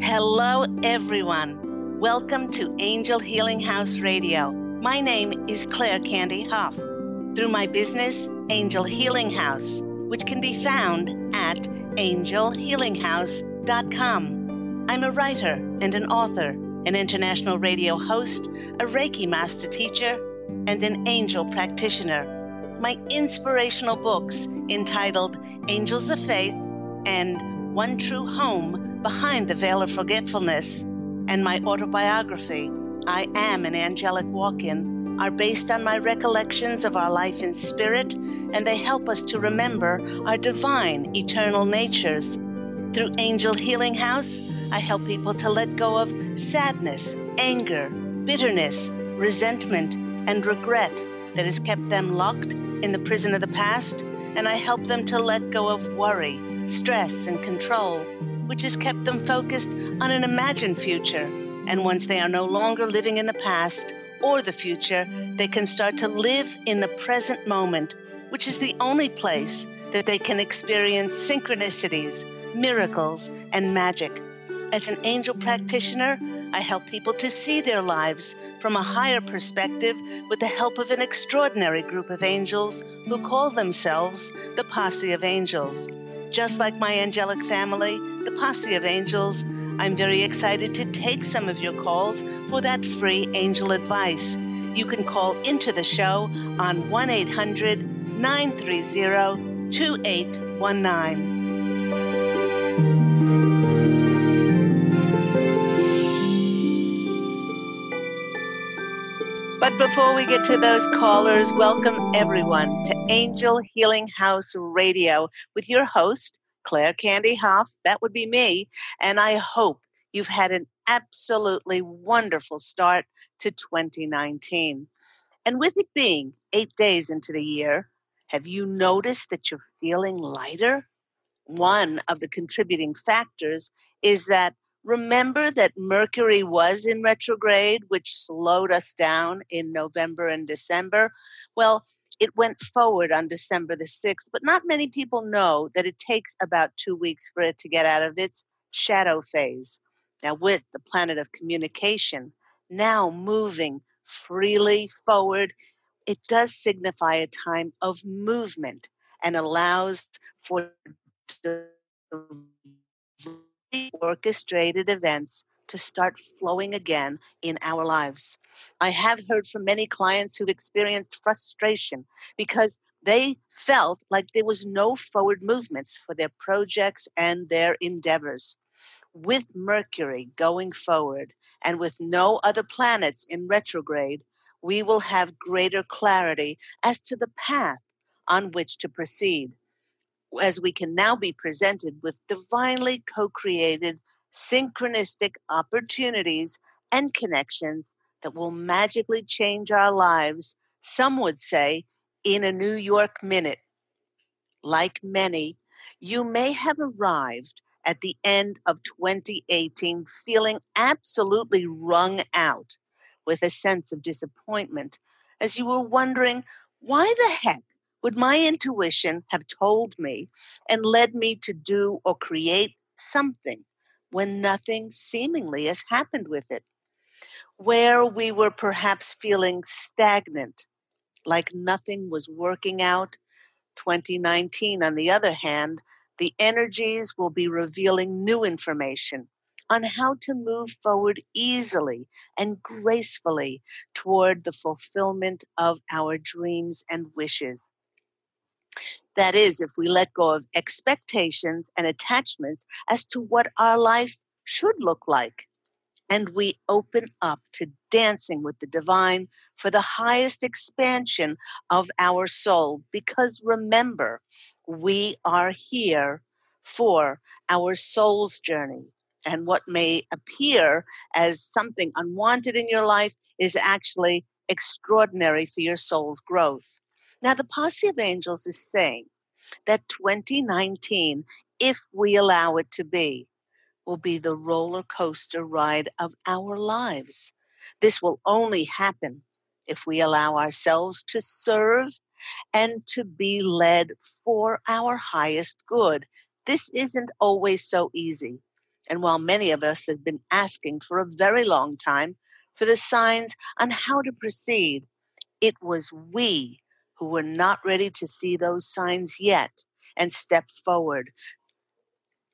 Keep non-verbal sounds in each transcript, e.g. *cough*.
Hello, everyone. Welcome to Angel Healing House Radio. My name is Claire Candy Hough. Through my business, Angel Healing House, which can be found at angelhealinghouse.com. I'm a writer and an author, an international radio host, a Reiki master teacher, and an angel practitioner. My inspirational books entitled Angels of Faith and One True Home Behind the Veil of Forgetfulness and my autobiography, I Am an Angelic Walk In, are based on my recollections of our life in spirit, and they help us to remember our divine, eternal natures. Through Angel Healing House, I help people to let go of sadness, anger, bitterness, resentment, and regret that has kept them locked in the prison of the past, and I help them to let go of worry, stress, and control which has kept them focused on an imagined future. And once they are no longer living in the past or the future, they can start to live in the present moment, which is the only place that they can experience synchronicities, miracles, and magic. As an angel practitioner, I help people to see their lives from a higher perspective with the help of an extraordinary group of angels who call themselves the Posse of Angels. Just like my angelic family, the Posse of Angels, I'm very excited to take some of your calls for that free angel advice. You can call into the show on 1 800 930 2819. But before we get to those callers, welcome everyone to Angel Healing House Radio with your host, Claire Candy Hough. That would be me. And I hope you've had an absolutely wonderful start to 2019. And with it being eight days into the year, have you noticed that you're feeling lighter? One of the contributing factors is that Remember that Mercury was in retrograde, which slowed us down in November and December? Well, it went forward on December the 6th, but not many people know that it takes about two weeks for it to get out of its shadow phase. Now, with the planet of communication now moving freely forward, it does signify a time of movement and allows for *sniffs* orchestrated events to start flowing again in our lives. I have heard from many clients who've experienced frustration because they felt like there was no forward movements for their projects and their endeavors. With Mercury going forward and with no other planets in retrograde, we will have greater clarity as to the path on which to proceed as we can now be presented with divinely co created synchronistic opportunities and connections that will magically change our lives, some would say, in a New York minute. Like many, you may have arrived at the end of 2018 feeling absolutely wrung out with a sense of disappointment as you were wondering why the heck would my intuition have told me and led me to do or create something when nothing seemingly has happened with it? Where we were perhaps feeling stagnant, like nothing was working out. 2019, on the other hand, the energies will be revealing new information on how to move forward easily and gracefully toward the fulfillment of our dreams and wishes. That is, if we let go of expectations and attachments as to what our life should look like. And we open up to dancing with the divine for the highest expansion of our soul. Because remember, we are here for our soul's journey. And what may appear as something unwanted in your life is actually extraordinary for your soul's growth. Now, the Posse of Angels is saying that 2019 if we allow it to be, will be the roller coaster ride of our lives. This will only happen if we allow ourselves to serve and to be led for our highest good. This isn't always so easy. And while many of us have been asking for a very long time for the signs on how to proceed, it was we who were not ready to see those signs yet and step forward.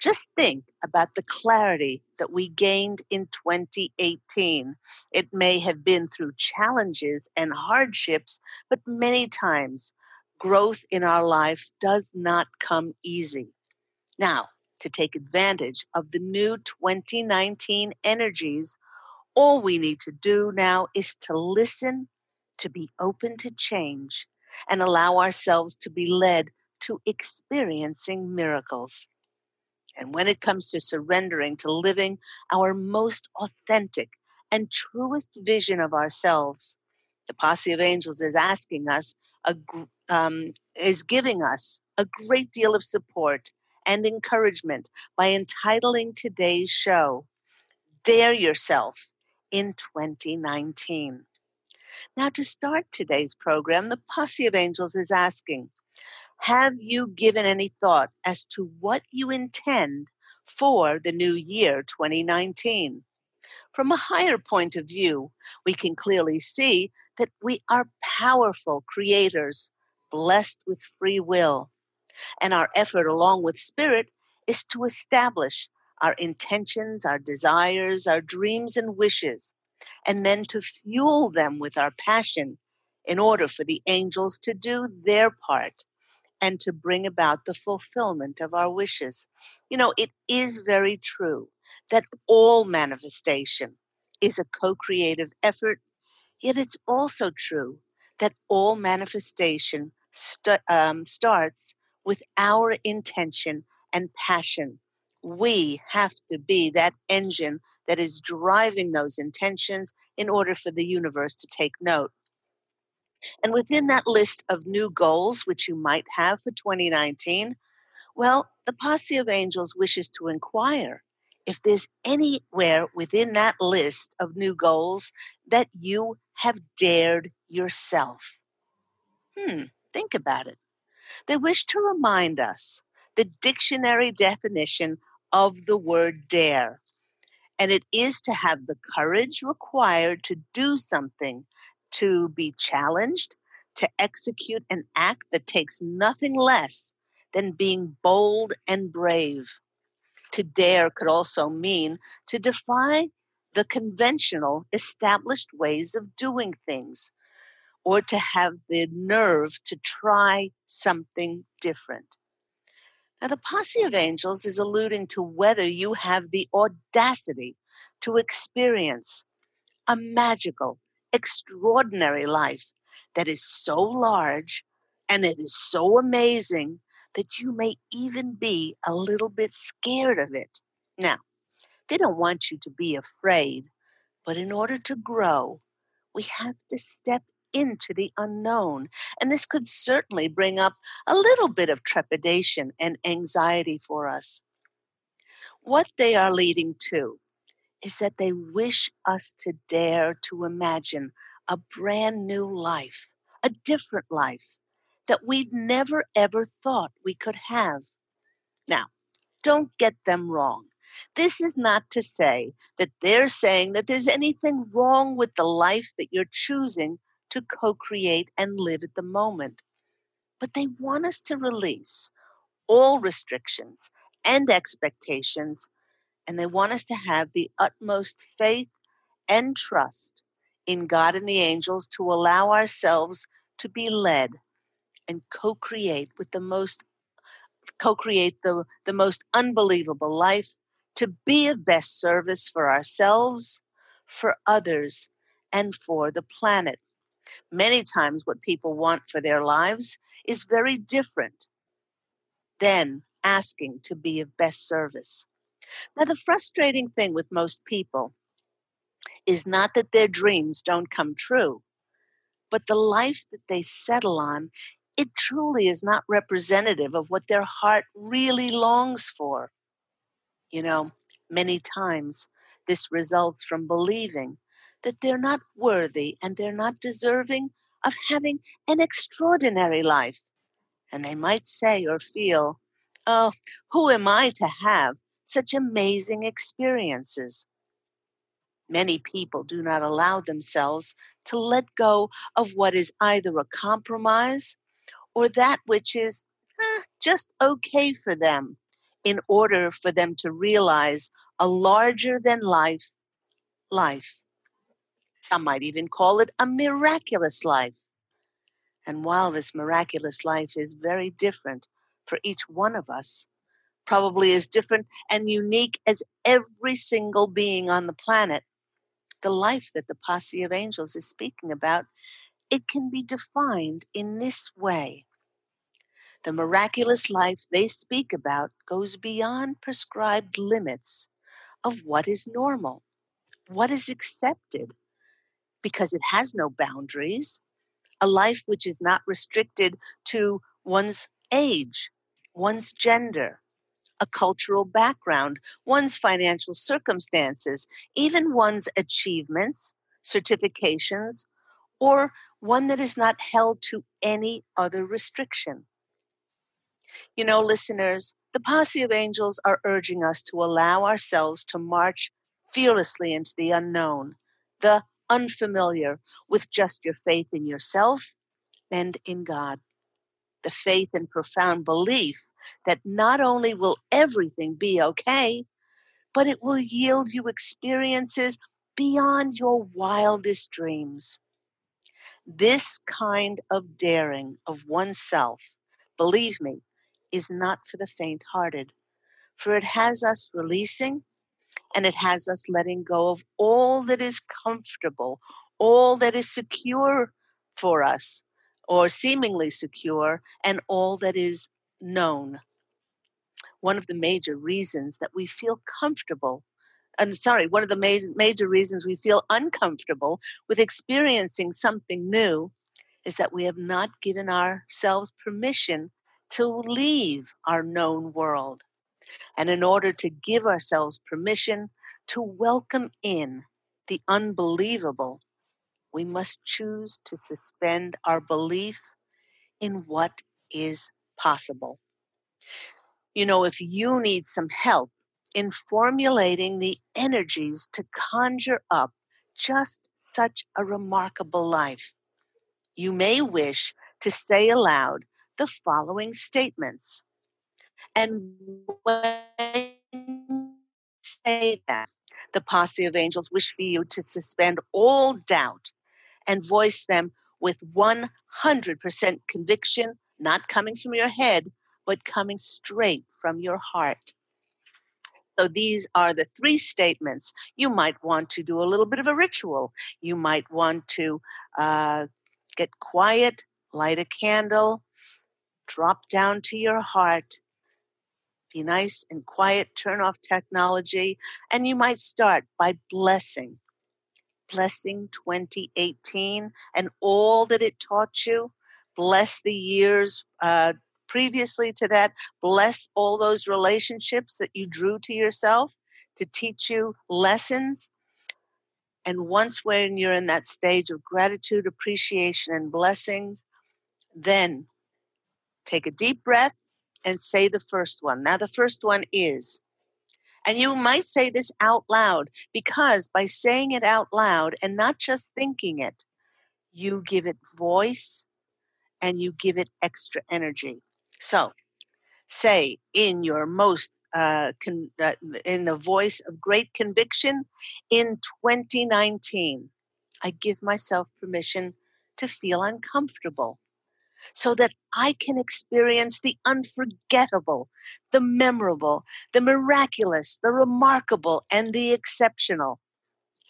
Just think about the clarity that we gained in 2018. It may have been through challenges and hardships, but many times growth in our life does not come easy. Now, to take advantage of the new 2019 energies, all we need to do now is to listen, to be open to change, and allow ourselves to be led to experiencing miracles. And when it comes to surrendering to living our most authentic and truest vision of ourselves, the posse of angels is asking us, a, um, is giving us a great deal of support and encouragement by entitling today's show, Dare Yourself in 2019. Now, to start today's program, the Posse of Angels is asking Have you given any thought as to what you intend for the new year 2019? From a higher point of view, we can clearly see that we are powerful creators, blessed with free will. And our effort, along with spirit, is to establish our intentions, our desires, our dreams, and wishes and then to fuel them with our passion in order for the angels to do their part and to bring about the fulfillment of our wishes. You know, it is very true that all manifestation is a co creative effort, yet it's also true that all manifestation st- um, starts with our intention and passion. We have to be that engine that is driving those intentions in order for the universe to take note. And within that list of new goals, which you might have for 2019, well, the posse of angels wishes to inquire if there's anywhere within that list of new goals that you have dared yourself. Hmm, think about it. They wish to remind us the dictionary definition of the word dare and it is to have the courage required to do something, to be challenged, to execute an act that takes nothing less than being bold and brave. To dare could also mean to defy the conventional, established ways of doing things, or to have the nerve to try something different. Now, the posse of angels is alluding to whether you have the audacity to experience a magical, extraordinary life that is so large and it is so amazing that you may even be a little bit scared of it. Now, they don't want you to be afraid, but in order to grow, we have to step into the unknown. And this could certainly bring up a little bit of trepidation and anxiety for us. What they are leading to is that they wish us to dare to imagine a brand new life, a different life that we'd never ever thought we could have. Now, don't get them wrong. This is not to say that they're saying that there's anything wrong with the life that you're choosing to co create and live at the moment. But they want us to release all restrictions and expectations, and they want us to have the utmost faith and trust in God and the angels to allow ourselves to be led and co create with the most co create the, the most unbelievable life, to be of best service for ourselves, for others, and for the planet many times what people want for their lives is very different than asking to be of best service. Now, the frustrating thing with most people is not that their dreams don't come true, but the life that they settle on it truly is not representative of what their heart really longs for. You know, many times this results from believing that they're not worthy and they're not deserving of having an extraordinary life. And they might say or feel, Oh, who am I to have such amazing experiences? Many people do not allow themselves to let go of what is either a compromise or that which is eh, just okay for them in order for them to realize a larger than life life. Some might even call it a miraculous life. And while this miraculous life is very different for each one of us, probably as different and unique as every single being on the planet, the life that the posse of angels is speaking about, it can be defined in this way. The miraculous life they speak about goes beyond prescribed limits of what is normal, what is accepted, because it has no boundaries, a life which is not restricted to one's age, one's gender, a cultural background, one's financial circumstances, even one's achievements, certifications, or one that is not held to any other restriction. You know, listeners, the posse of angels are urging us to allow ourselves to march fearlessly into the unknown, the unfamiliar, with just your faith in yourself and in God. The faith and profound belief that not only will everything be okay, but it will yield you experiences beyond your wildest dreams. This kind of daring of oneself, believe me, is not for the faint hearted, for it has us releasing and it has us letting go of all that is comfortable, all that is secure for us, or seemingly secure, and all that is known. One of the major reasons that we feel comfortable, and sorry, one of the major, major reasons we feel uncomfortable with experiencing something new is that we have not given ourselves permission to leave our known world. And in order to give ourselves permission to welcome in the unbelievable, we must choose to suspend our belief in what is possible. You know, if you need some help in formulating the energies to conjure up just such a remarkable life, you may wish to say aloud the following statements. And when say that, the posse of angels wish for you to suspend all doubt and voice them with 100% conviction, not coming from your head, but coming straight from your heart. So these are the three statements. You might want to do a little bit of a ritual. You might want to uh, get quiet, light a candle, drop down to your heart, be nice and quiet, turn off technology, and you might start by blessing. Blessing 2018 and all that it taught you. Bless the years uh, previously to that. Bless all those relationships that you drew to yourself to teach you lessons. And once when you're in that stage of gratitude, appreciation, and blessing, then take a deep breath and say the first one. Now, the first one is, and you might say this out loud because by saying it out loud and not just thinking it, you give it voice and you give it extra energy. So, say in your most uh, con- uh, in the voice of great conviction in 2019 i give myself permission to feel uncomfortable so that I can experience the unforgettable, the memorable, the miraculous, the remarkable, and the exceptional.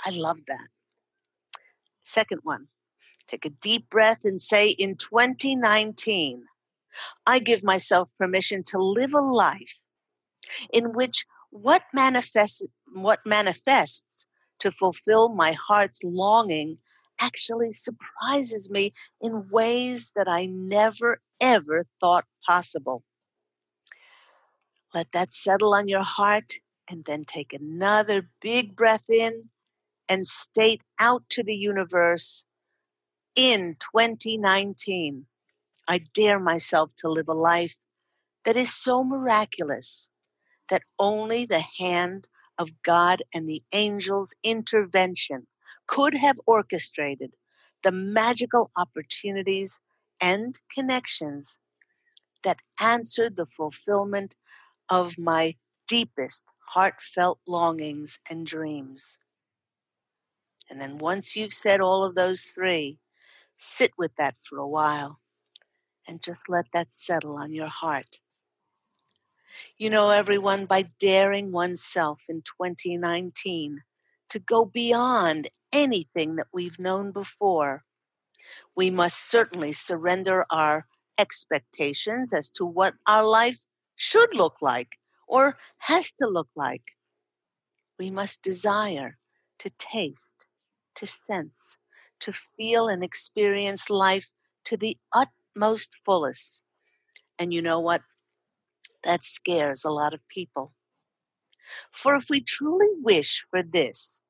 I love that. Second one, take a deep breath and say, in 2019, I give myself permission to live a life in which what manifests, what manifests to fulfill my heart's longing actually surprises me in ways that I never, ever thought possible. Let that settle on your heart and then take another big breath in and state out to the universe in 2019, I dare myself to live a life that is so miraculous that only the hand of God and the angel's intervention could have orchestrated the magical opportunities and connections that answered the fulfillment of my deepest heartfelt longings and dreams. And then once you've said all of those three, sit with that for a while and just let that settle on your heart. You know, everyone, by daring oneself in 2019 to go beyond anything that we've known before, we must certainly surrender our expectations as to what our life should look like or has to look like. We must desire to taste, to sense, to feel and experience life to the utmost fullest. And you know what? That scares a lot of people. For if we truly wish for this,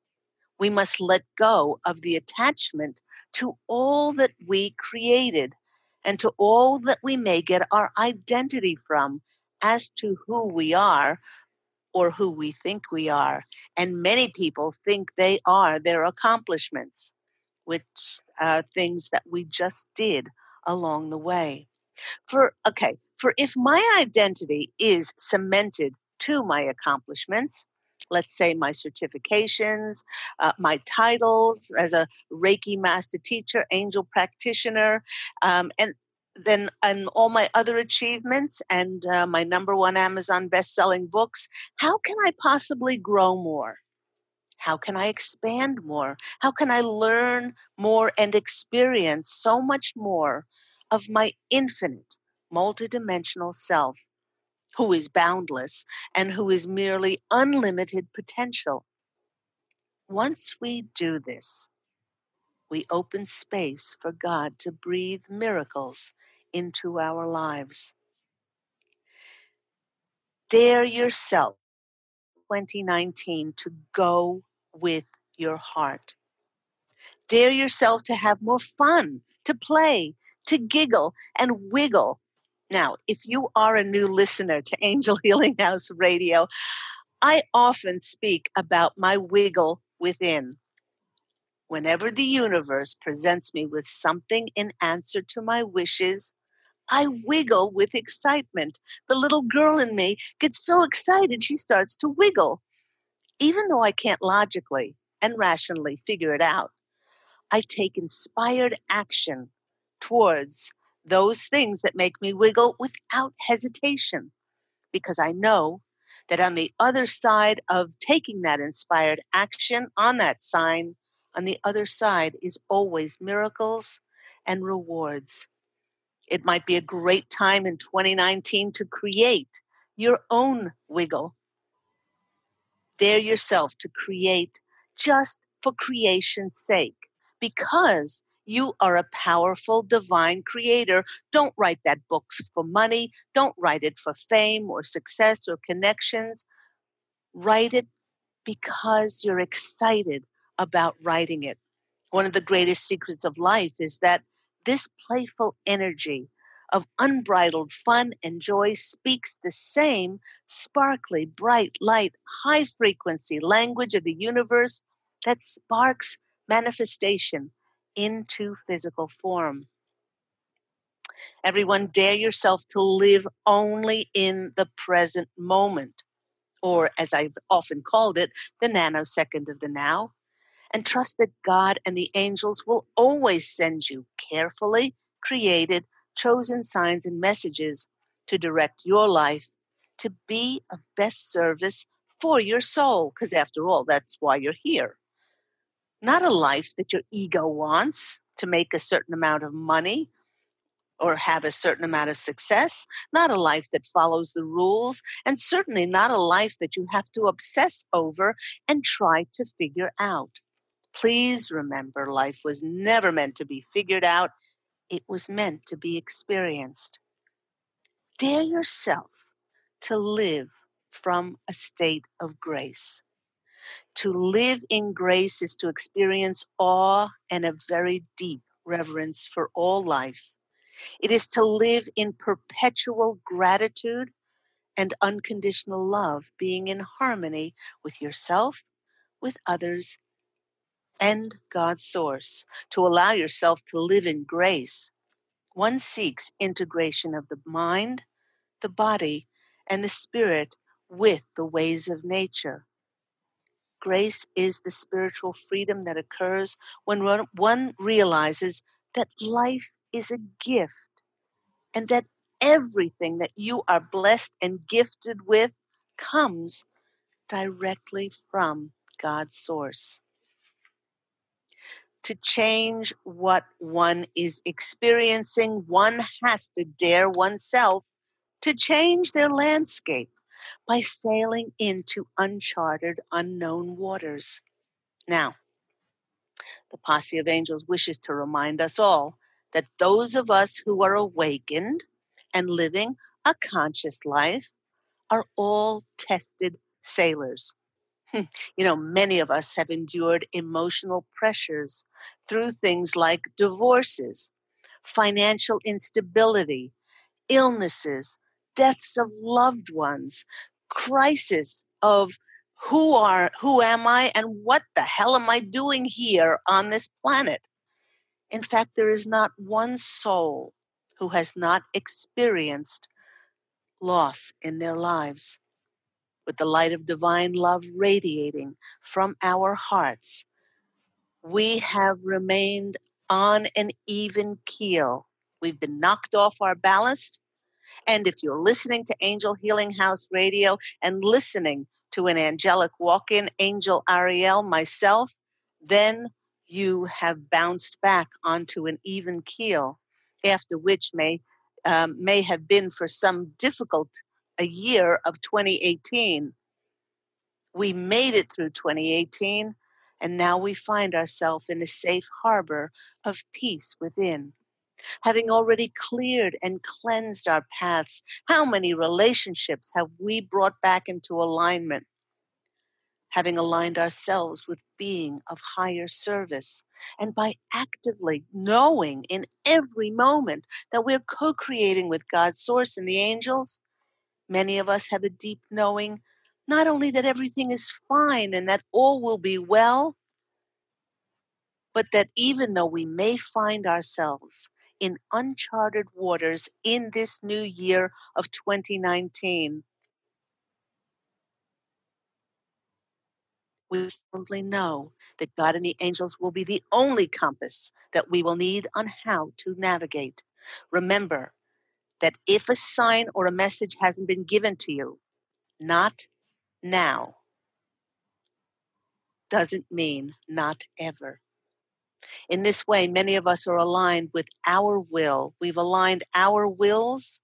we must let go of the attachment to all that we created and to all that we may get our identity from as to who we are or who we think we are. And many people think they are their accomplishments, which are things that we just did along the way. For, okay, for if my identity is cemented to my accomplishments, let's say my certifications, uh, my titles as a Reiki master teacher, angel practitioner, um, and then and all my other achievements and uh, my number one Amazon best-selling books, how can I possibly grow more? How can I expand more? How can I learn more and experience so much more of my infinite, multidimensional self, who is boundless and who is merely unlimited potential? Once we do this, we open space for God to breathe miracles into our lives. Dare yourself 2019 to go with your heart. Dare yourself to have more fun, to play, to giggle and wiggle. Now, if you are a new listener to *laughs* Angel Healing House Radio, I often speak about my wiggle within. Whenever the universe presents me with something in answer to my wishes, I wiggle with excitement. The little girl in me gets so excited she starts to wiggle. Even though I can't logically and rationally figure it out, I take inspired action towards those things that make me wiggle without hesitation because I know that on the other side of taking that inspired action on that sign, on the other side is always miracles and rewards. It might be a great time in 2019 to create your own wiggle. Dare yourself to create just for creation's sake because you are a powerful divine creator. Don't write that book for money. Don't write it for fame or success or connections. Write it because you're excited about writing it. One of the greatest secrets of life is that this playful energy of unbridled fun and joy speaks the same sparkly, bright, light, high frequency language of the universe that sparks manifestation into physical form. Everyone, dare yourself to live only in the present moment, or as I've often called it, the nanosecond of the now and trust that God and the angels will always send you carefully created, chosen signs and messages to direct your life to be of best service for your soul, because after all, that's why you're here. Not a life that your ego wants to make a certain amount of money or have a certain amount of success, not a life that follows the rules, and certainly not a life that you have to obsess over and try to figure out. Please remember life was never meant to be figured out, it was meant to be experienced. Dare yourself to live from a state of grace. To live in grace is to experience awe and a very deep reverence for all life. It is to live in perpetual gratitude and unconditional love, being in harmony with yourself, with others, and God's source. To allow yourself to live in grace, one seeks integration of the mind, the body, and the spirit with the ways of nature. Grace is the spiritual freedom that occurs when one realizes that life is a gift and that everything that you are blessed and gifted with comes directly from God's source. To change what one is experiencing, one has to dare oneself to change their landscape by sailing into uncharted, unknown waters. Now, the posse of angels wishes to remind us all that those of us who are awakened and living a conscious life are all tested sailors. Hmm, you know, many of us have endured emotional pressures through things like divorces, financial instability, illnesses, deaths of loved ones, crisis of who are who am I and what the hell am I doing here on this planet? In fact, there is not one soul who has not experienced loss in their lives. With the light of divine love radiating from our hearts, we have remained on an even keel. We've been knocked off our ballast and if you're listening to Angel Healing House Radio and listening to an angelic walk in, Angel Ariel, myself, then you have bounced back onto an even keel, after which may, um, may have been for some difficult a year of 2018. We made it through 2018, and now we find ourselves in a safe harbor of peace within having already cleared and cleansed our paths, how many relationships have we brought back into alignment? Having aligned ourselves with being of higher service, and by actively knowing in every moment that we're co creating with God's source and the angels, many of us have a deep knowing not only that everything is fine and that all will be well, but that even though we may find ourselves in uncharted waters in this new year of 2019. We firmly know that God and the angels will be the only compass that we will need on how to navigate. Remember that if a sign or a message hasn't been given to you, not now, doesn't mean not ever. In this way, many of us are aligned with our will. We've aligned our wills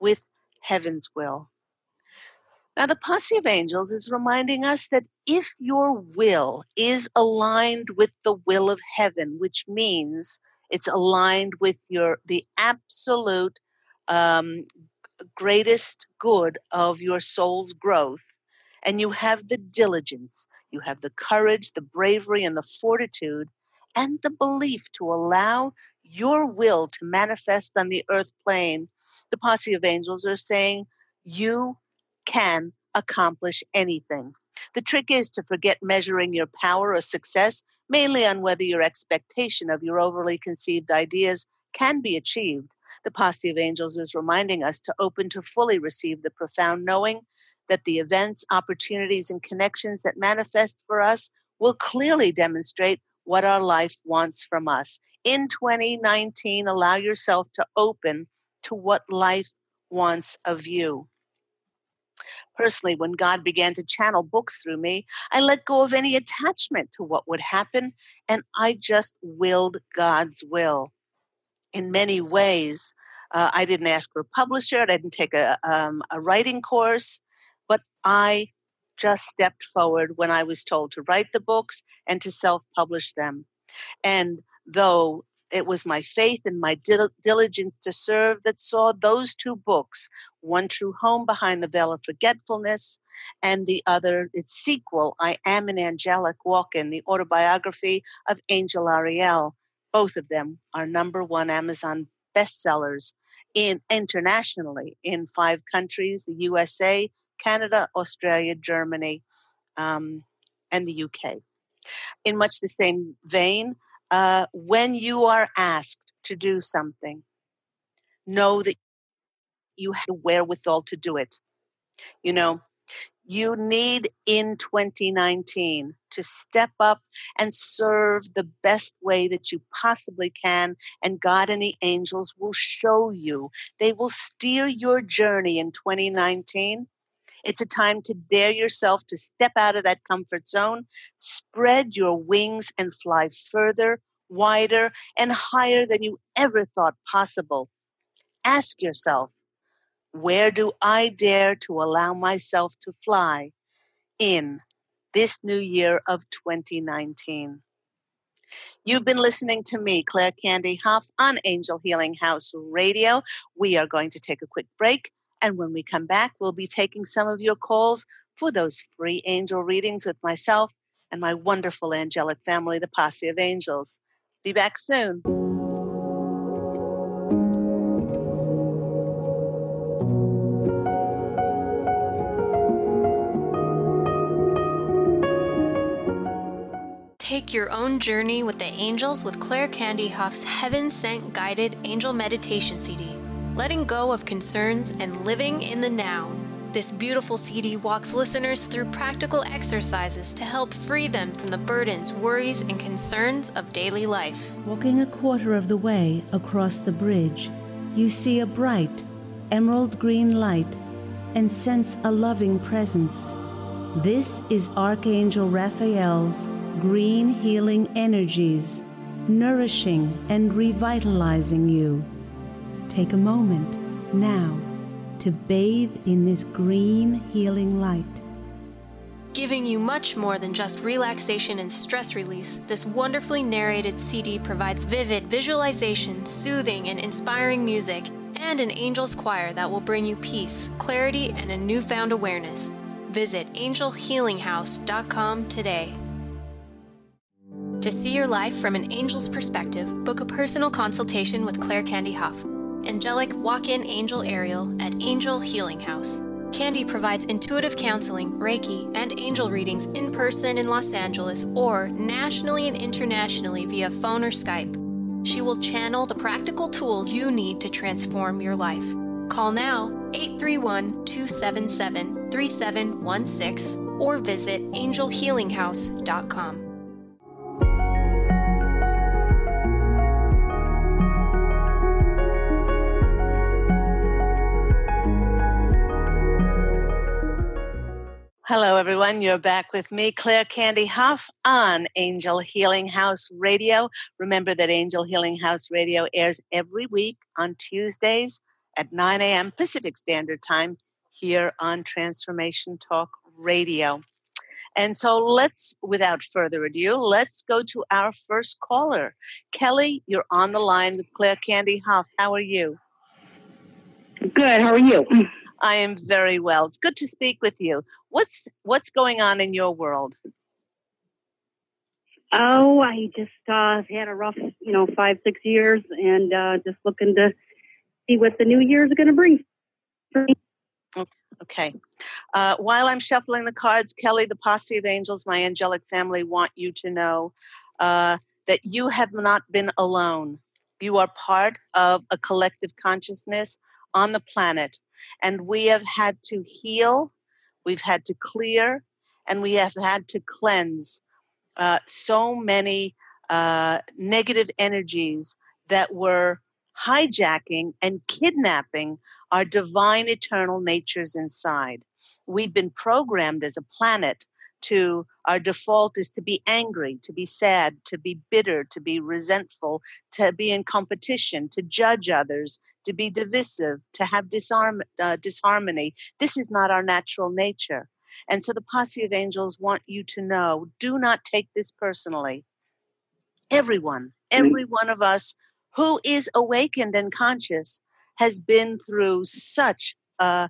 with heaven's will. Now, the posse of angels is reminding us that if your will is aligned with the will of heaven, which means it's aligned with your the absolute um, greatest good of your soul's growth, and you have the diligence, you have the courage, the bravery, and the fortitude and the belief to allow your will to manifest on the earth plane, the posse of angels are saying, You can accomplish anything. The trick is to forget measuring your power or success mainly on whether your expectation of your overly conceived ideas can be achieved. The posse of angels is reminding us to open to fully receive the profound knowing that the events, opportunities, and connections that manifest for us will clearly demonstrate what our life wants from us. In 2019, allow yourself to open to what life wants of you. Personally, when God began to channel books through me, I let go of any attachment to what would happen and I just willed God's will. In many ways, uh, I didn't ask for a publisher, I didn't take a, um, a writing course, but I just stepped forward when I was told to write the books and to self publish them. And though it was my faith and my diligence to serve that saw those two books, one true home behind the veil of forgetfulness, and the other, its sequel, I Am an Angelic Walk In, the autobiography of Angel Ariel. Both of them are number one Amazon bestsellers in internationally in five countries: the USA, Canada, Australia, Germany, um, and the UK. In much the same vein, uh, when you are asked to do something, know that you have the wherewithal to do it. You know, you need in 2019 to step up and serve the best way that you possibly can. And God and the angels will show you. They will steer your journey in 2019 it's a time to dare yourself to step out of that comfort zone, spread your wings, and fly further, wider, and higher than you ever thought possible. Ask yourself, where do I dare to allow myself to fly in this new year of 2019? You've been listening to me, Claire Candy Hough, on Angel Healing House Radio. We are going to take a quick break. And when we come back, we'll be taking some of your calls for those free angel readings with myself and my wonderful angelic family, the Posse of Angels. Be back soon. Take your own journey with the angels with Claire Candy Hough's Heaven Sent Guided Angel Meditation CD letting go of concerns and living in the now. This beautiful CD walks listeners through practical exercises to help free them from the burdens, worries, and concerns of daily life. Walking a quarter of the way across the bridge, you see a bright, emerald green light and sense a loving presence. This is Archangel Raphael's green healing energies, nourishing and revitalizing you. Take a moment now to bathe in this green healing light. Giving you much more than just relaxation and stress release, this wonderfully narrated CD provides vivid visualization, soothing, and inspiring music, and an angel's choir that will bring you peace, clarity, and a newfound awareness. Visit angelhealinghouse.com today. To see your life from an angel's perspective, book a personal consultation with Claire Candy Hough angelic walk in angel Ariel at Angel Healing House. Candy provides intuitive counseling, Reiki, and angel readings in person in Los Angeles or nationally and internationally via phone or Skype. She will channel the practical tools you need to transform your life. Call now 831 277 3716 or visit angelhealinghouse.com. Hello, everyone. You're back with me, Claire Candy Hough, on Angel Healing House Radio. Remember that Angel Healing House Radio airs every week on Tuesdays at 9 a.m. Pacific Standard Time here on Transformation Talk Radio. And so let's, without further ado, let's go to our first caller. Kelly, you're on the line with Claire Candy Hough. How are you? Good. How are you? I am very well. It's good to speak with you. What's what's going on in your world? Oh, I just uh, had a rough, you know, five six years, and uh, just looking to see what the new year is going to bring. Okay. Uh, while I'm shuffling the cards, Kelly, the posse of angels, my angelic family, want you to know uh, that you have not been alone. You are part of a collective consciousness on the planet and we have had to heal, we've had to clear, and we have had to cleanse uh, so many uh, negative energies that were hijacking and kidnapping our divine eternal natures inside. We've been programmed as a planet to our default is to be angry, to be sad, to be bitter, to be resentful, to be in competition, to judge others, to be divisive, to have disarm, uh, disharmony. This is not our natural nature. And so the posse of angels want you to know do not take this personally. Everyone, every one of us who is awakened and conscious has been through such a,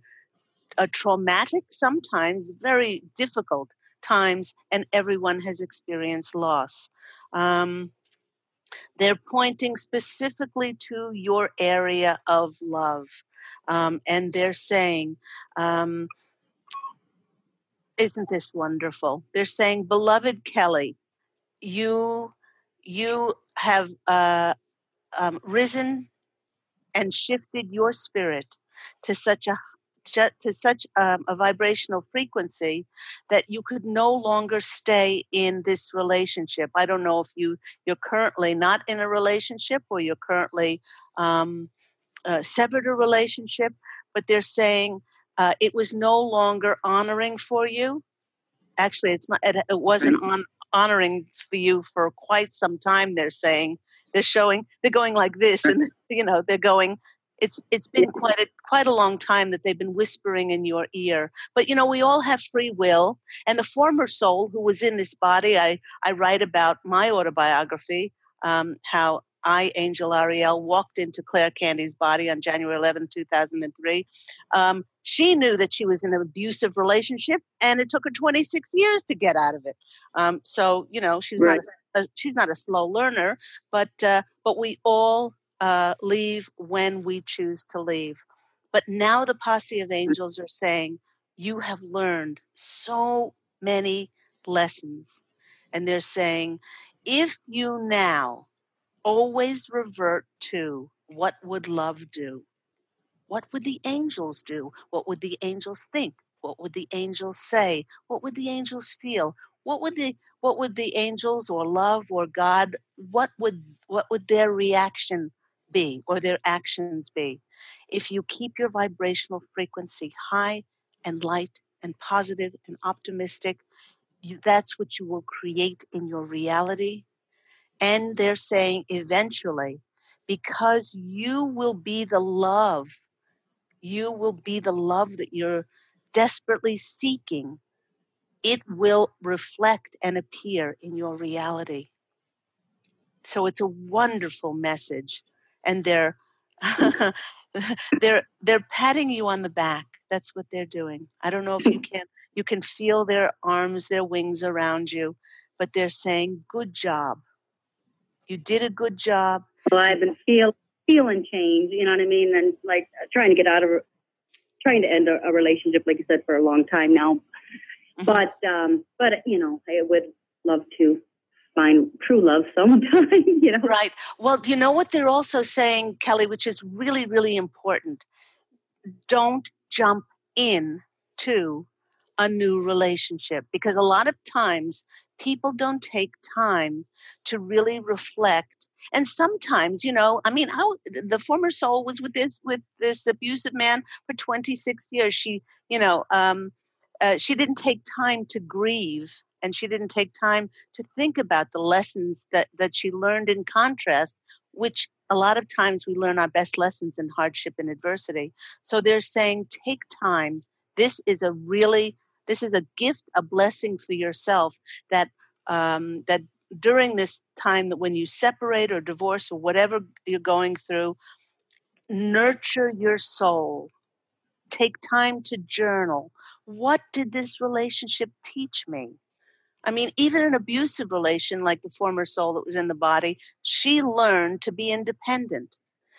a traumatic, sometimes very difficult times, and everyone has experienced loss. Um, they're pointing specifically to your area of love. Um, and they're saying, um, isn't this wonderful? They're saying, beloved Kelly, you you have uh, um, risen and shifted your spirit to such a to such um, a vibrational frequency that you could no longer stay in this relationship. I don't know if you you're currently not in a relationship or you're currently um, uh, severed a relationship, but they're saying uh, it was no longer honoring for you. Actually, it's not. It, it wasn't *clears throat* on, honoring for you for quite some time. They're saying they're showing they're going like this, and you know they're going it's it's been quite a quite a long time that they've been whispering in your ear but you know we all have free will and the former soul who was in this body i i write about my autobiography um, how I, Angel Ariel, walked into Claire Candy's body on January 11, 2003. Um, she knew that she was in an abusive relationship, and it took her 26 years to get out of it. Um, so, you know, she's right. not a, she's not a slow learner, but uh, but we all uh, leave when we choose to leave. But now the posse of angels are saying, You have learned so many lessons. And they're saying, If you now always revert to what would love do, what would the angels do? What would the angels think? What would the angels say? What would the angels feel? What would the what would the angels or love or God what would what would their reaction be or their actions be. If you keep your vibrational frequency high and light and positive and optimistic, you, that's what you will create in your reality. And they're saying eventually, because you will be the love, you will be the love that you're desperately seeking, it will reflect and appear in your reality. So it's a wonderful message and they're *laughs* they're they're patting you on the back. That's what they're doing. I don't know if you *laughs* can you can feel their arms their wings around you but they're saying good job. You did a good job. Well i've been feel feeling change you know what i mean? And like trying to get out of trying to end a, a relationship like you said for a long time now. Mm-hmm. but um but you know i would love to find true love sometime, *laughs* you know. Right. Well, you know what they're also saying, Kelly, which is really, really important. Don't jump in to a new relationship because a lot of times people don't take time to really reflect and sometimes you know i mean how the former soul was with this with this abusive man for 26 years she you know um uh, she didn't take time to grieve and she didn't take time to think about the lessons that, that she learned in contrast, which a lot of times we learn our best lessons in hardship and adversity. So they're saying, take time. This is a really, this is a gift, a blessing for yourself that um, that during this time that when you separate or divorce or whatever you're going through, nurture your soul. Take time to journal. What did this relationship teach me? I mean, even an abusive relation like the former soul that was in the body, she learned to be independent.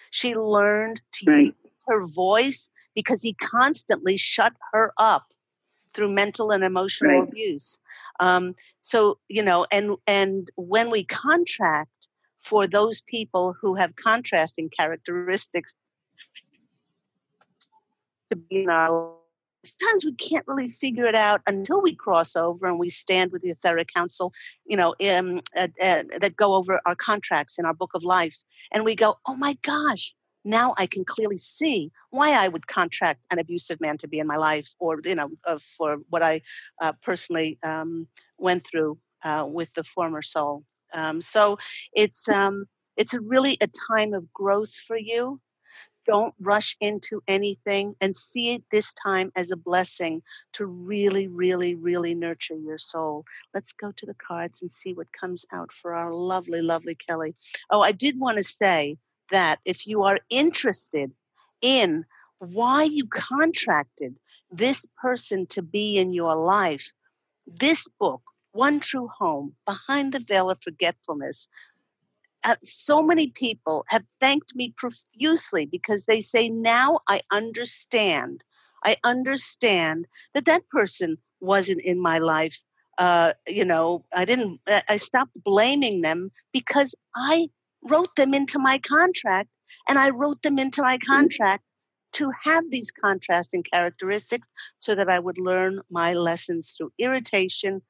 She learned to right. use her voice because he constantly shut her up through mental and emotional right. abuse. Um, so you know, and and when we contract for those people who have contrasting characteristics to be in our sometimes we can't really figure it out until we cross over and we stand with the etheric council, you know, uh, uh, that go over our contracts in our book of life. And we go, oh my gosh, now I can clearly see why I would contract an abusive man to be in my life or, you know, uh, for what I uh, personally um, went through uh, with the former soul. Um, so it's, um, it's really a time of growth for you don't rush into anything and see it this time as a blessing to really, really, really nurture your soul. Let's go to the cards and see what comes out for our lovely, lovely Kelly. Oh, I did want to say that if you are interested in why you contracted this person to be in your life, this book, One True Home Behind the Veil of Forgetfulness, uh, so many people have thanked me profusely because they say, now I understand. I understand that that person wasn't in my life. Uh, you know, I didn't, I stopped blaming them because I wrote them into my contract and I wrote them into my mm-hmm. contract to have these contrasting characteristics so that I would learn my lessons through irritation,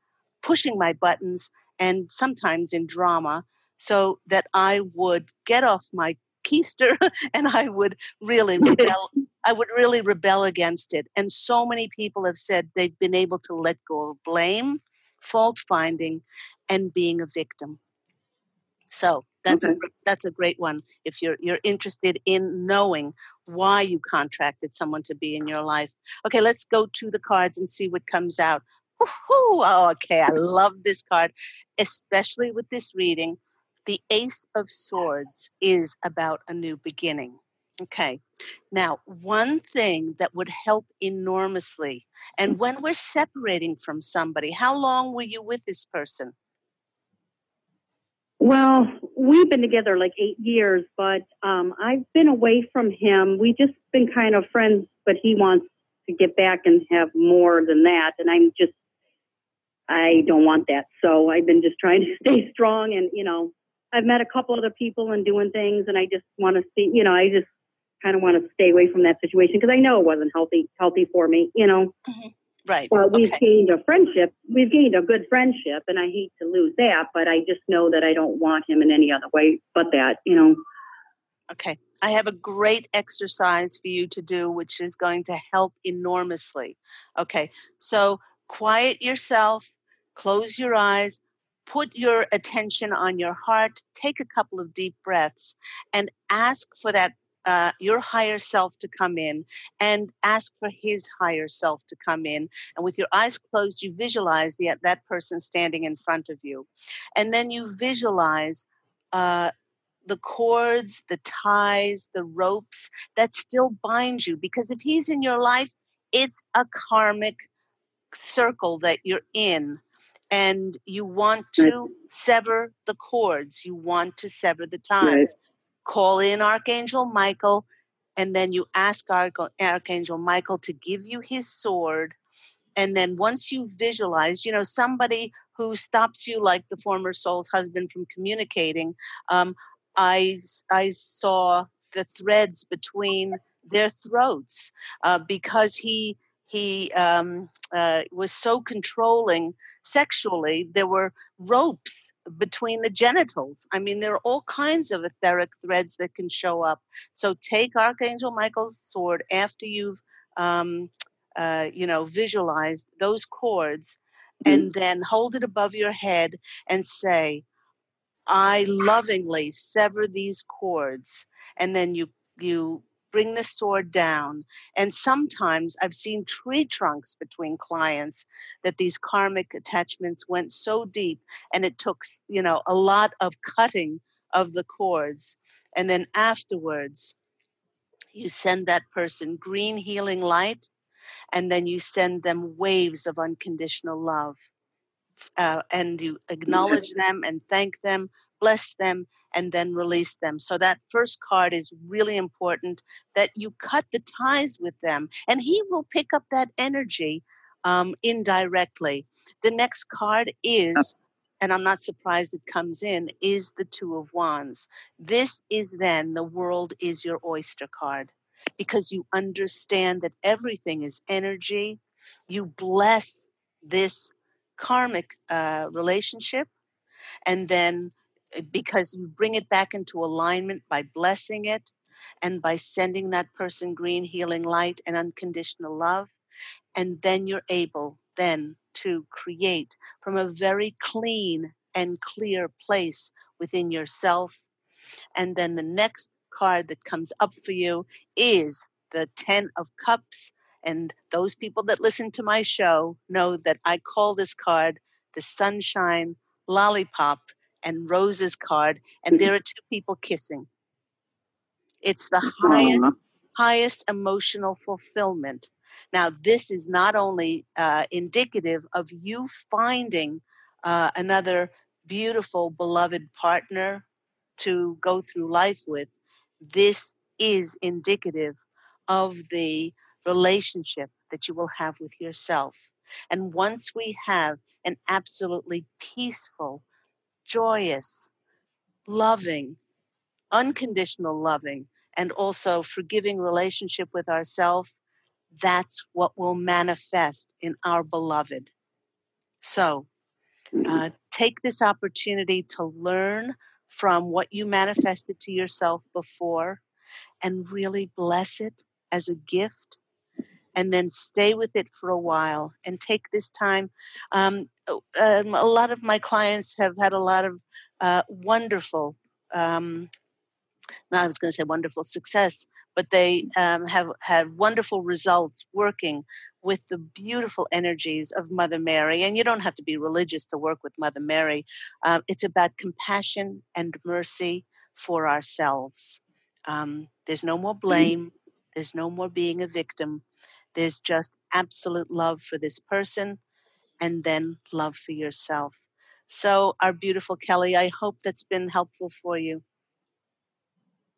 pushing my buttons, and sometimes in drama so that I would get off my keister *laughs* and I would really *laughs* rebel. I would really rebel against it. And so many people have said they've been able to let go of blame, fault finding, and being a victim. So that's okay. a that's a great one. If you're you're interested in knowing why you contracted someone to be in your life. Okay, let's go to the cards and see what comes out. Oh, okay, I love this card, especially with this reading the Ace of Swords is about a new beginning. Okay. Now, one thing that would help enormously, and when we're separating from somebody, how long were you with this person? Well, we've been together like eight years, but um, I've been away from him. We've just been kind of friends, but he wants to get back and have more than that, and I'm just, I don't want that. So I've been just trying to *laughs* stay strong and you know I've met a couple other people and doing things, and I just want to see, you know, I just kind of want to stay away from that situation because I know it wasn't healthy healthy for me, you know. Mm-hmm. Right. Well, we've okay. gained a friendship. We've gained a good friendship, and I hate to lose that, but I just know that I don't want him in any other way but that, you know. Okay. I have a great exercise for you to do, which is going to help enormously. Okay. So quiet yourself, close your eyes, put your attention on your heart, take a couple of deep breaths, and ask for that uh, your higher self to come in and ask for his higher self to come in. And with your eyes closed, you visualize the, that person standing in front of you. And then you visualize uh, the cords, the ties, the ropes that still bind you. Because if he's in your life, it's a karmic circle that you're in and you want to right. sever the cords, you want to sever the ties. Right. Call in Archangel Michael, and then you ask Archangel Michael to give you his sword. And then once you visualize, you know, somebody who stops you, like the former soul's husband, from communicating, um, I, I saw the threads between their throats uh, because he he um, uh, was so controlling sexually. There were ropes between the genitals. I mean, there are all kinds of etheric threads that can show up. So take Archangel Michael's sword after you've, um, uh, you know, visualized those cords, mm-hmm. and then hold it above your head and say, "I lovingly sever these cords." And then you you bring the sword down. And sometimes I've seen tree trunks between clients that these karmic attachments went so deep and it took, you know, a lot of cutting of the cords. And then afterwards, you send that person green healing light and then you send them waves of unconditional love. Uh, and you acknowledge them and thank them, bless them, and then release them. So that first card is really important that you cut the ties with them, and he will pick up that energy um, indirectly. The next card is, and I'm not surprised it comes in, is the Two of Wands. This is then the world is your oyster card because you understand that everything is energy. You bless this karmic uh, relationship, and then Eh, because you bring it back into alignment by blessing it and by sending that person green healing light and unconditional love. And then you're able then to create from a very clean and clear place within yourself. And then the next card that comes up for you is the 10 of cups. And those people that listen to my show know that I call this card the sunshine lollipop and roses card and there are two people kissing. It's the highest highest emotional fulfillment. Now this is not only uh, indicative of you finding uh, another beautiful beloved partner to go through life with this is indicative of the relationship that you will have with yourself. And once we have an absolutely peaceful, joyous, loving, unconditional loving, and also forgiving relationship with ourselves, that's what will manifest in our beloved. So, uh, take this opportunity to learn from what you manifested to yourself before and really bless it as a gift and then stay with it for a while and take this time. Um, um, a lot of my clients have had a lot of uh, wonderful, um, not I was going to say wonderful success, but they um, have had wonderful results working with the beautiful energies of Mother Mary. And you don't have to be religious to work with Mother Mary. Uh, it's about compassion and mercy for ourselves. Um, there's no more mm-hmm. blame, there's no more being a victim. There's just absolute love for this person and then love for yourself. So, our beautiful Kelly, I hope that's been helpful for you.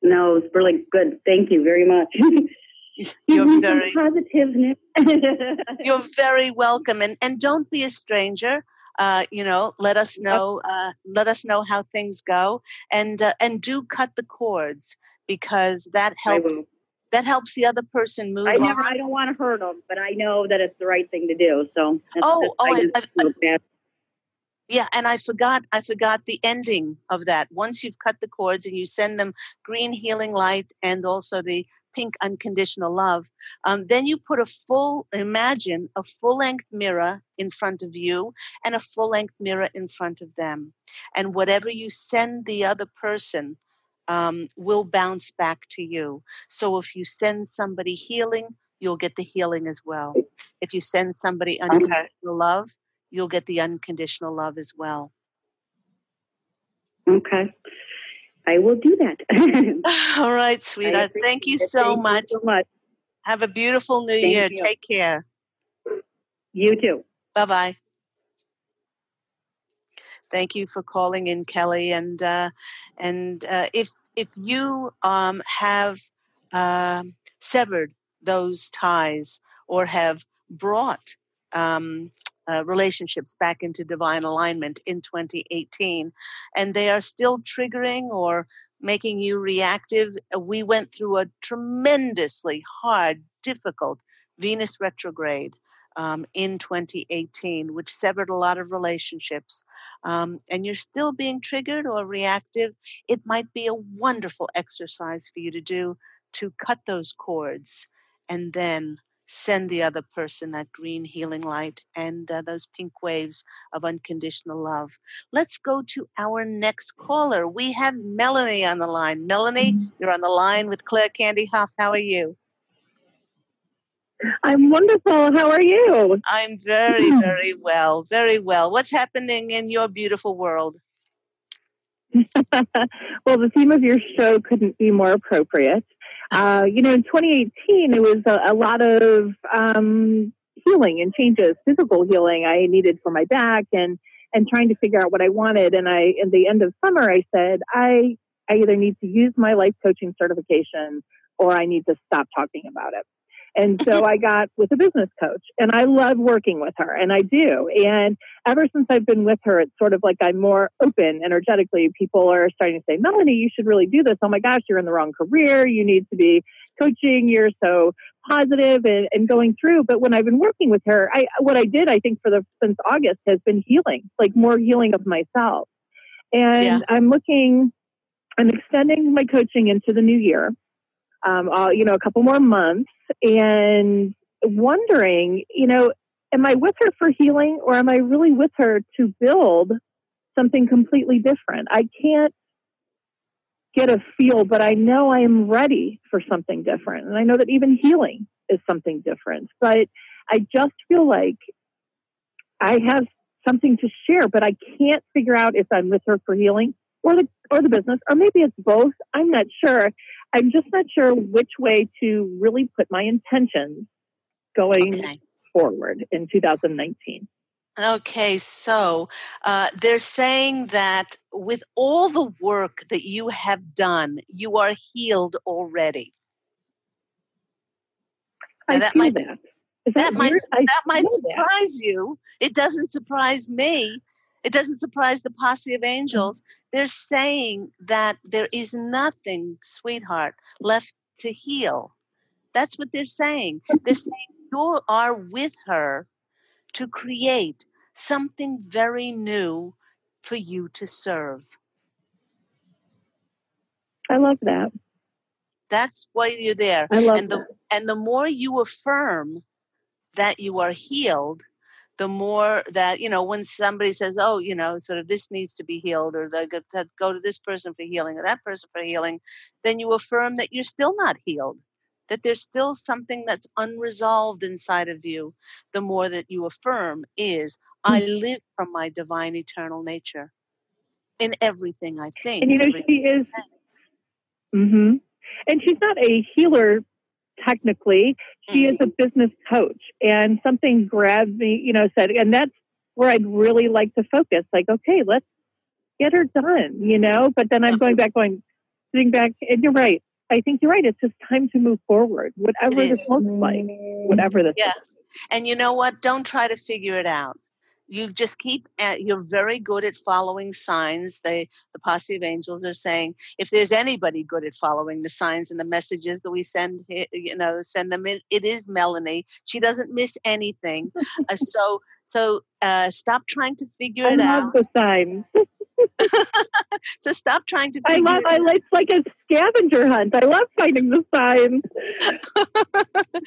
No, it's really good. Thank you very much. *laughs* you're *laughs* very positiveness. *laughs* you're very welcome, and and don't be a stranger. Uh, you know, let us know. Uh, let us know how things go, and uh, and do cut the cords because that helps. That helps the other person move. I never. On. I don't want to hurt them, but I know that it's the right thing to do. So. That's, oh, that's, oh, I, I, I, yeah, and I forgot I forgot the ending of that. Once you've cut the cords and you send them green healing light and also the pink unconditional love, um, then you put a full imagine a full length mirror in front of you and a full length mirror in front of them, and whatever you send the other person um, will bounce back to you. So if you send somebody healing, you'll get the healing as well. If you send somebody unconditional love, you'll get the unconditional love as well. Okay. I will do that. *laughs* *laughs* All right, sweetheart. Thank you so Thank much. You so much. Have a beautiful new Thank year. You. Take care. You too. Bye bye. Thank you for calling in, Kelly. And uh, and uh, if if you um, have uh, severed those ties or have brought um, uh, relationships back into divine alignment in 2018 and they are still triggering or making you reactive uh, we went through a tremendously hard difficult venus retrograde um, in 2018 which severed a lot of relationships um, and you're still being triggered or reactive it might be a wonderful exercise for you to do to cut those cords and then send the other person that green healing light and uh, those pink waves of unconditional love. Let's go to our next caller. We have Melanie on the line. Melanie, mm-hmm. you're on the line with Claire Candy Hough. How are you? I'm wonderful. How are you? I'm very, *clears throat* very well. Very well. What's happening in your beautiful world? *laughs* well, the theme of your show couldn't be more appropriate. *laughs* Uh, you know, in 2018, it was a, a lot of um, healing and changes, physical healing I needed for my back and and trying to figure out what I wanted. And I, in the end of summer, I said, I I either need to use my life coaching certification or I need to stop talking about it. And so mm-hmm. I got with a business coach and I love working with her and I do. And ever since I've been with her, it's sort of like I'm more open energetically. People are starting to say, Melanie, you should really do this. Oh my gosh, you're in the wrong career. You need to be coaching. You're so positive and, and going through. But when I've been working with her, I, what I did, I think for the, since August has been healing, like more healing of myself. And yeah. I'm looking, I'm extending my coaching into the new year. Um, you know, a couple more months and wondering, you know, am I with her for healing or am I really with her to build something completely different? I can't get a feel, but I know I am ready for something different. And I know that even healing is something different. But I just feel like I have something to share, but I can't figure out if I'm with her for healing or the or the business, or maybe it's both. I'm not sure. I'm just not sure which way to really put my intentions going okay. forward in 2019. Okay, so uh, they're saying that with all the work that you have done, you are healed already. I that might that, that, that might that might surprise that. you. It doesn't surprise me. It doesn't surprise the posse of mm-hmm. angels. They're saying that there is nothing, sweetheart, left to heal. That's what they're saying. They're saying you are with her to create something very new for you to serve. I love that. That's why you're there. I love and the that. and the more you affirm that you are healed, the more that you know when somebody says, "Oh, you know, sort of this needs to be healed," or they go to this person for healing or that person for healing, then you affirm that you're still not healed that there's still something that's unresolved inside of you, the more that you affirm is, I mm. live from my divine eternal nature in everything I think. And you know, she is. Mm-hmm. And she's not a healer technically. She mm-hmm. is a business coach. And something grabbed me, you know, said, and that's where I'd really like to focus. Like, okay, let's get her done, you know? But then I'm going back, going, sitting back, and you're right. I think you're right. It's just time to move forward, whatever this looks like, whatever this. Yeah, and you know what? Don't try to figure it out. You just keep. At, you're very good at following signs. They, the posse of angels, are saying if there's anybody good at following the signs and the messages that we send, you know, send them in, it is Melanie. She doesn't miss anything. *laughs* uh, so, so uh, stop trying to figure I it out. out. the signs. *laughs* *laughs* so stop trying to. I love. I like like a scavenger hunt. I love finding the signs.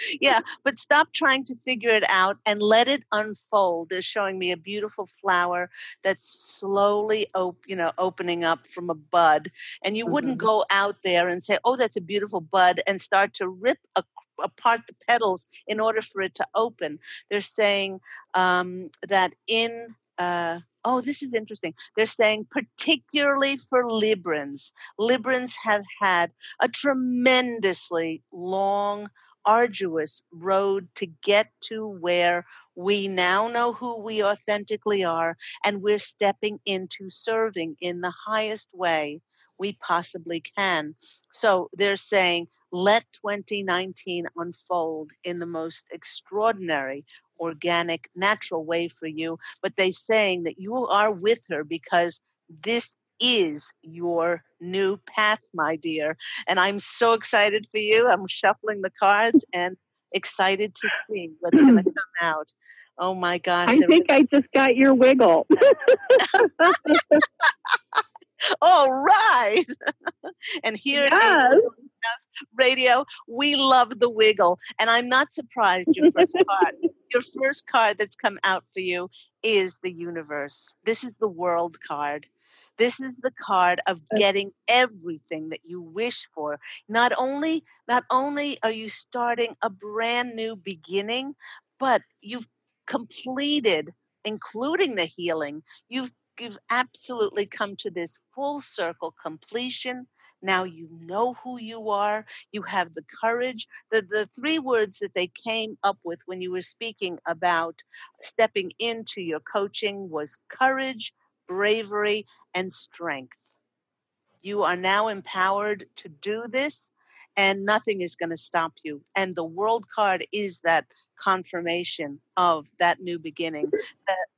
*laughs* yeah, but stop trying to figure it out and let it unfold. They're showing me a beautiful flower that's slowly, op- you know, opening up from a bud, and you mm-hmm. wouldn't go out there and say, "Oh, that's a beautiful bud," and start to rip a apart the petals in order for it to open. They're saying um, that in uh, oh, this is interesting. They're saying, particularly for Librans, Librans have had a tremendously long, arduous road to get to where we now know who we authentically are, and we're stepping into serving in the highest way we possibly can. So they're saying, let 2019 unfold in the most extraordinary, organic, natural way for you. But they're saying that you are with her because this is your new path, my dear. And I'm so excited for you. I'm shuffling the cards and excited to see what's going to *clears throat* come out. Oh my gosh. I think I just got your wiggle. *laughs* All right. *laughs* and here yes. Radio, we love the wiggle. And I'm not surprised your first *laughs* card, your first card that's come out for you is the universe. This is the world card. This is the card of getting everything that you wish for. Not only not only are you starting a brand new beginning, but you've completed including the healing. You've you've absolutely come to this full circle completion. Now you know who you are. You have the courage. The, the three words that they came up with when you were speaking about stepping into your coaching was courage, bravery, and strength. You are now empowered to do this, and nothing is going to stop you. And the world card is that confirmation of that new beginning.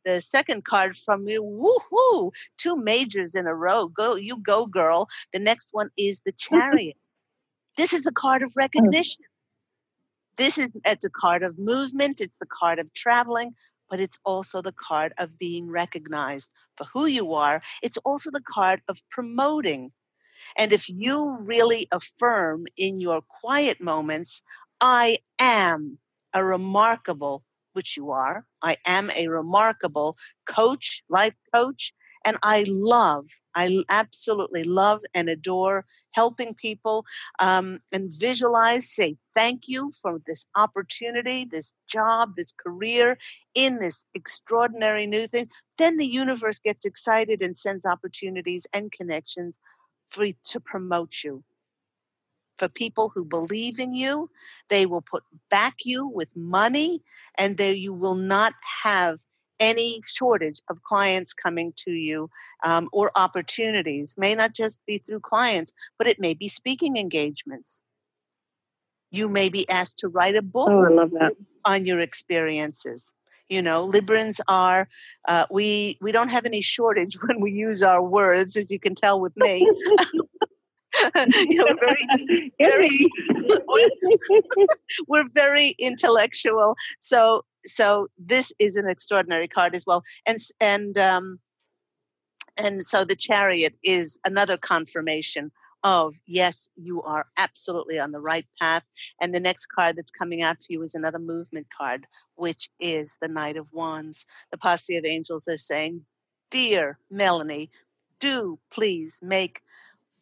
The second card from you, woohoo, two majors in a row. Go, you go, girl. The next one is the *laughs* chariot. this is the card of mm. recognition. This is it's a card of movement, it's the card of traveling, but it's also the card of being recognized for who you are. It's also the card of promoting. And if you really affirm in your quiet moments, I am a remarkable, you are, I am a remarkable coach, life coach, and I love I absolutely love and adore helping people um, and visualize, say thank you for this opportunity, this job, this career in this extraordinary new thing. Then the universe gets excited and sends opportunities and connections for to promote you. For people who believe in you, they will put back you with money, and there you will not have any shortage of clients coming to you um, or opportunities. May not just be through clients, but it may be speaking engagements. You may be asked to write a book oh, I love that. on your experiences. You know, Librans are uh, we we don't have any shortage *laughs* when we use our words, as you can tell with me. *laughs* *laughs* you know, very, *laughs* very *laughs* we're very intellectual. So so this is an extraordinary card as well. And and um and so the chariot is another confirmation of yes you are absolutely on the right path. And the next card that's coming out for you is another movement card which is the knight of wands. The posse of angels are saying dear melanie do please make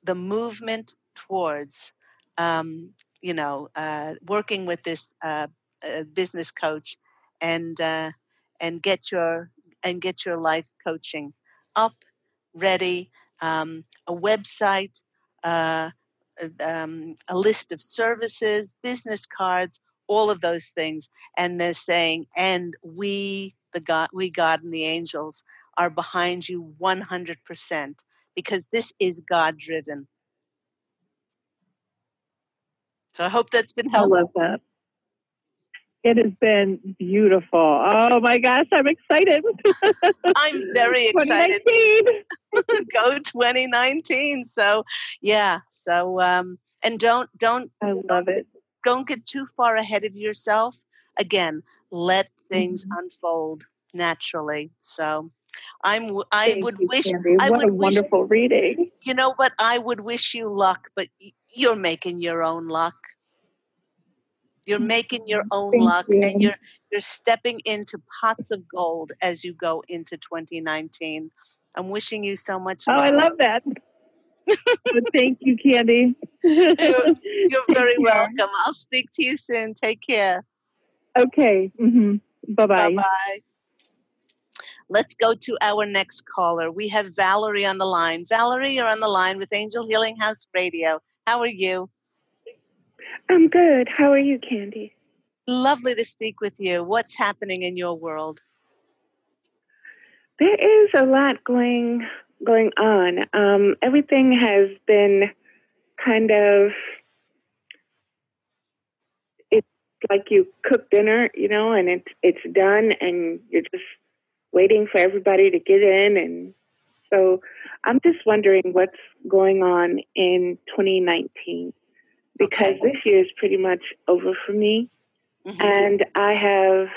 the movement towards um, you know uh, working with this uh, uh, business coach and uh, and get your and get your life coaching up, ready, um, a website, uh, um, a list of services, business cards, all of those things, and they're saying, and we, the God, we God and the angels are behind you 100% because this is God driven. So I hope that's been helpful. I love that. It has been beautiful. Oh my gosh, I'm excited. I'm *laughs* very excited. 2019. *laughs* Go 2019. So, yeah. So, um, and don't, don't, I love it. Don't get too far ahead of yourself. Again, let things mm-hmm. unfold naturally. So, I'm. I Thank would you, wish. Candy. I what would a wonderful reading. You know what? I would wish you luck, but you're making your own luck. You're making your own Thank luck you. and you're you're stepping into pots of gold as you go into 2019. I'm wishing you so much Oh, luck. I love that. thank you, Candy. you're, you're *laughs* very welcome. I'll speak to you soon. Take care. Okay. Mm-hmm. Bye bye. Bye bye. Let's go to our next caller. We have Valerie on the line. Valerie, you're on the line with Angel Healing House Radio. How are you? I'm good. How are you, Candy? Lovely to speak with you. What's happening in your world? There is a lot going going on. Um, everything has been kind of it's like you cook dinner, you know, and it's it's done, and you're just waiting for everybody to get in, and so I'm just wondering what's going on in 2019 because okay. this year is pretty much over for me. Mm-hmm. And I have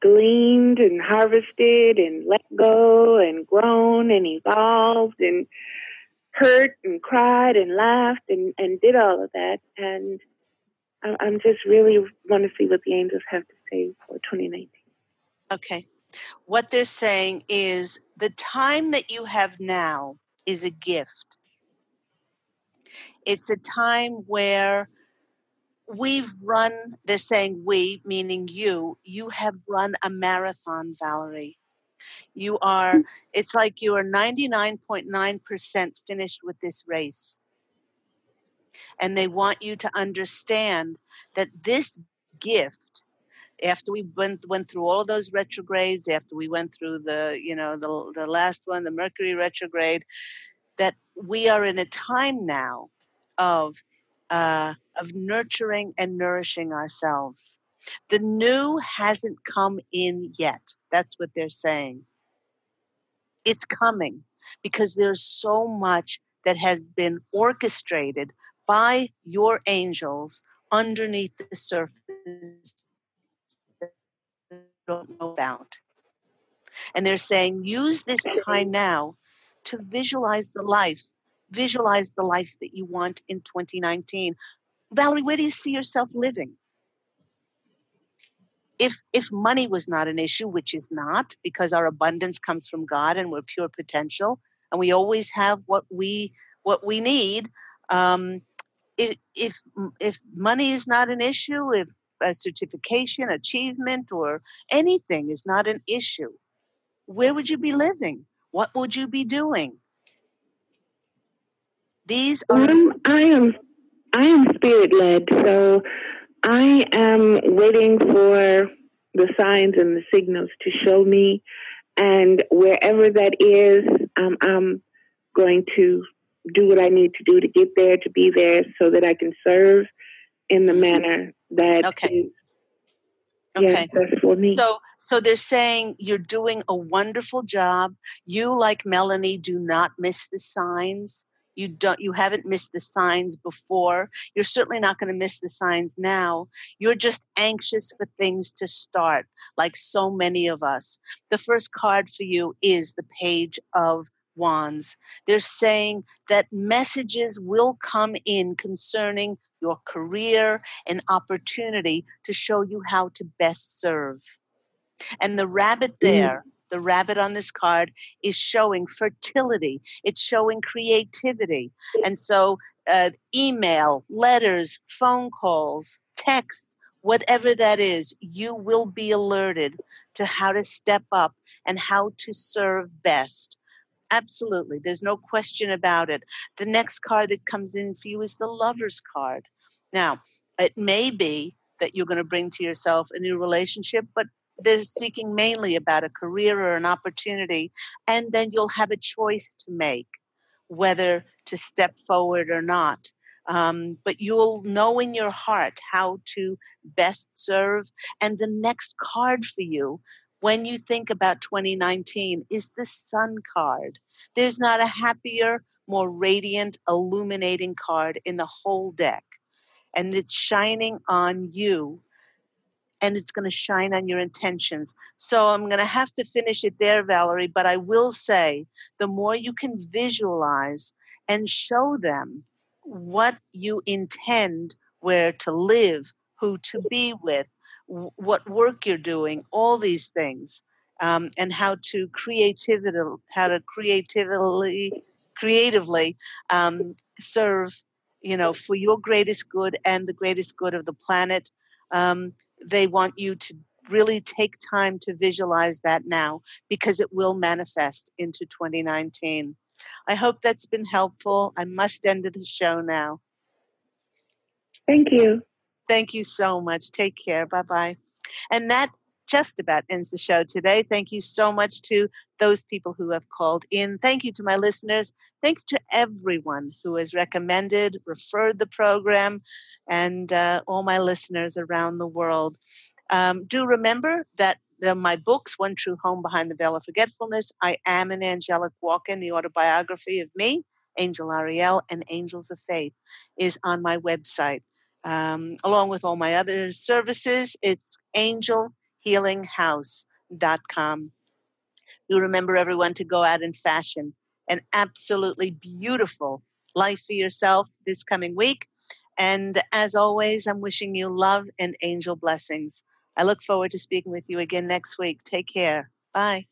gleaned and harvested and let go and grown and evolved and hurt and cried and laughed and, and did all of that. And I'm just really want to see what the angels have to say for 2019. Okay. What they're saying is the time that you have now is a gift it's a time where we've run, they're saying we, meaning you, you have run a marathon, Valerie. You are, it's like you are 99.9% finished with this race. And they want you to understand that this gift, after we went, went through all those retrogrades, after we went through the, you know, the, the last one, the Mercury retrograde, that we are in a time now of uh, of nurturing and nourishing ourselves. The new hasn't come in yet. That's what they're saying. It's coming because there's so much that has been orchestrated by your angels underneath the surface don't know about. And they're saying, use this time now to visualize the life visualize the life that you want in 2019. Valerie, where do you see yourself living? If if money was not an issue, which is not, because our abundance comes from God and we're pure potential, and we always have what we what we need. Um, if if if money is not an issue, if a certification, achievement, or anything is not an issue, where would you be living? What would you be doing? These are. Um, I am, I am spirit led, so I am waiting for the signs and the signals to show me, and wherever that is, um, I'm going to do what I need to do to get there, to be there, so that I can serve in the manner that okay. is, okay. yes, for me. So, so they're saying you're doing a wonderful job. You, like Melanie, do not miss the signs. You don't. You haven't missed the signs before. You're certainly not going to miss the signs now. You're just anxious for things to start, like so many of us. The first card for you is the Page of Wands. They're saying that messages will come in concerning your career and opportunity to show you how to best serve. And the rabbit there, the rabbit on this card, is showing fertility, it's showing creativity. And so, uh, email, letters, phone calls, texts, whatever that is, you will be alerted to how to step up and how to serve best. Absolutely. There's no question about it. The next card that comes in for you is the lover's card. Now, it may be that you're going to bring to yourself a new relationship, but they're speaking mainly about a career or an opportunity. And then you'll have a choice to make whether to step forward or not. Um, but you'll know in your heart how to best serve. And the next card for you when you think about 2019 is the sun card. There's not a happier, more radiant, illuminating card in the whole deck. And it's shining on you and it's going to shine on your intentions. So I'm going to have to finish it there, Valerie, but I will say the more you can visualize and show them what you intend, where to live, who to be with, what work you're doing, all these things, um, and how to creativity, how to creatively, creatively um, serve, you know, for your greatest good and the greatest good of the planet. Um, they want you to really take time to visualize that now because it will manifest into 2019. I hope that's been helpful. I must end the show now. Thank you. Thank you so much. Take care. Bye bye. And that just about ends the show today. Thank you so much to those people who have called in. Thank you to my listeners. Thanks to everyone who has recommended, referred the program, and uh, all my listeners around the world. Um, do remember that the, my books, One True Home Behind the Veil of Forgetfulness, I Am an Angelic Walk-In, the autobiography of me, Angel Ariel, and Angels of Faith, is on my website. Um, along with all my other services, it's angelhealinghouse.com. Do remember, everyone, to go out and fashion an absolutely beautiful life for yourself this coming week. And as always, I'm wishing you love and angel blessings. I look forward to speaking with you again next week. Take care. Bye.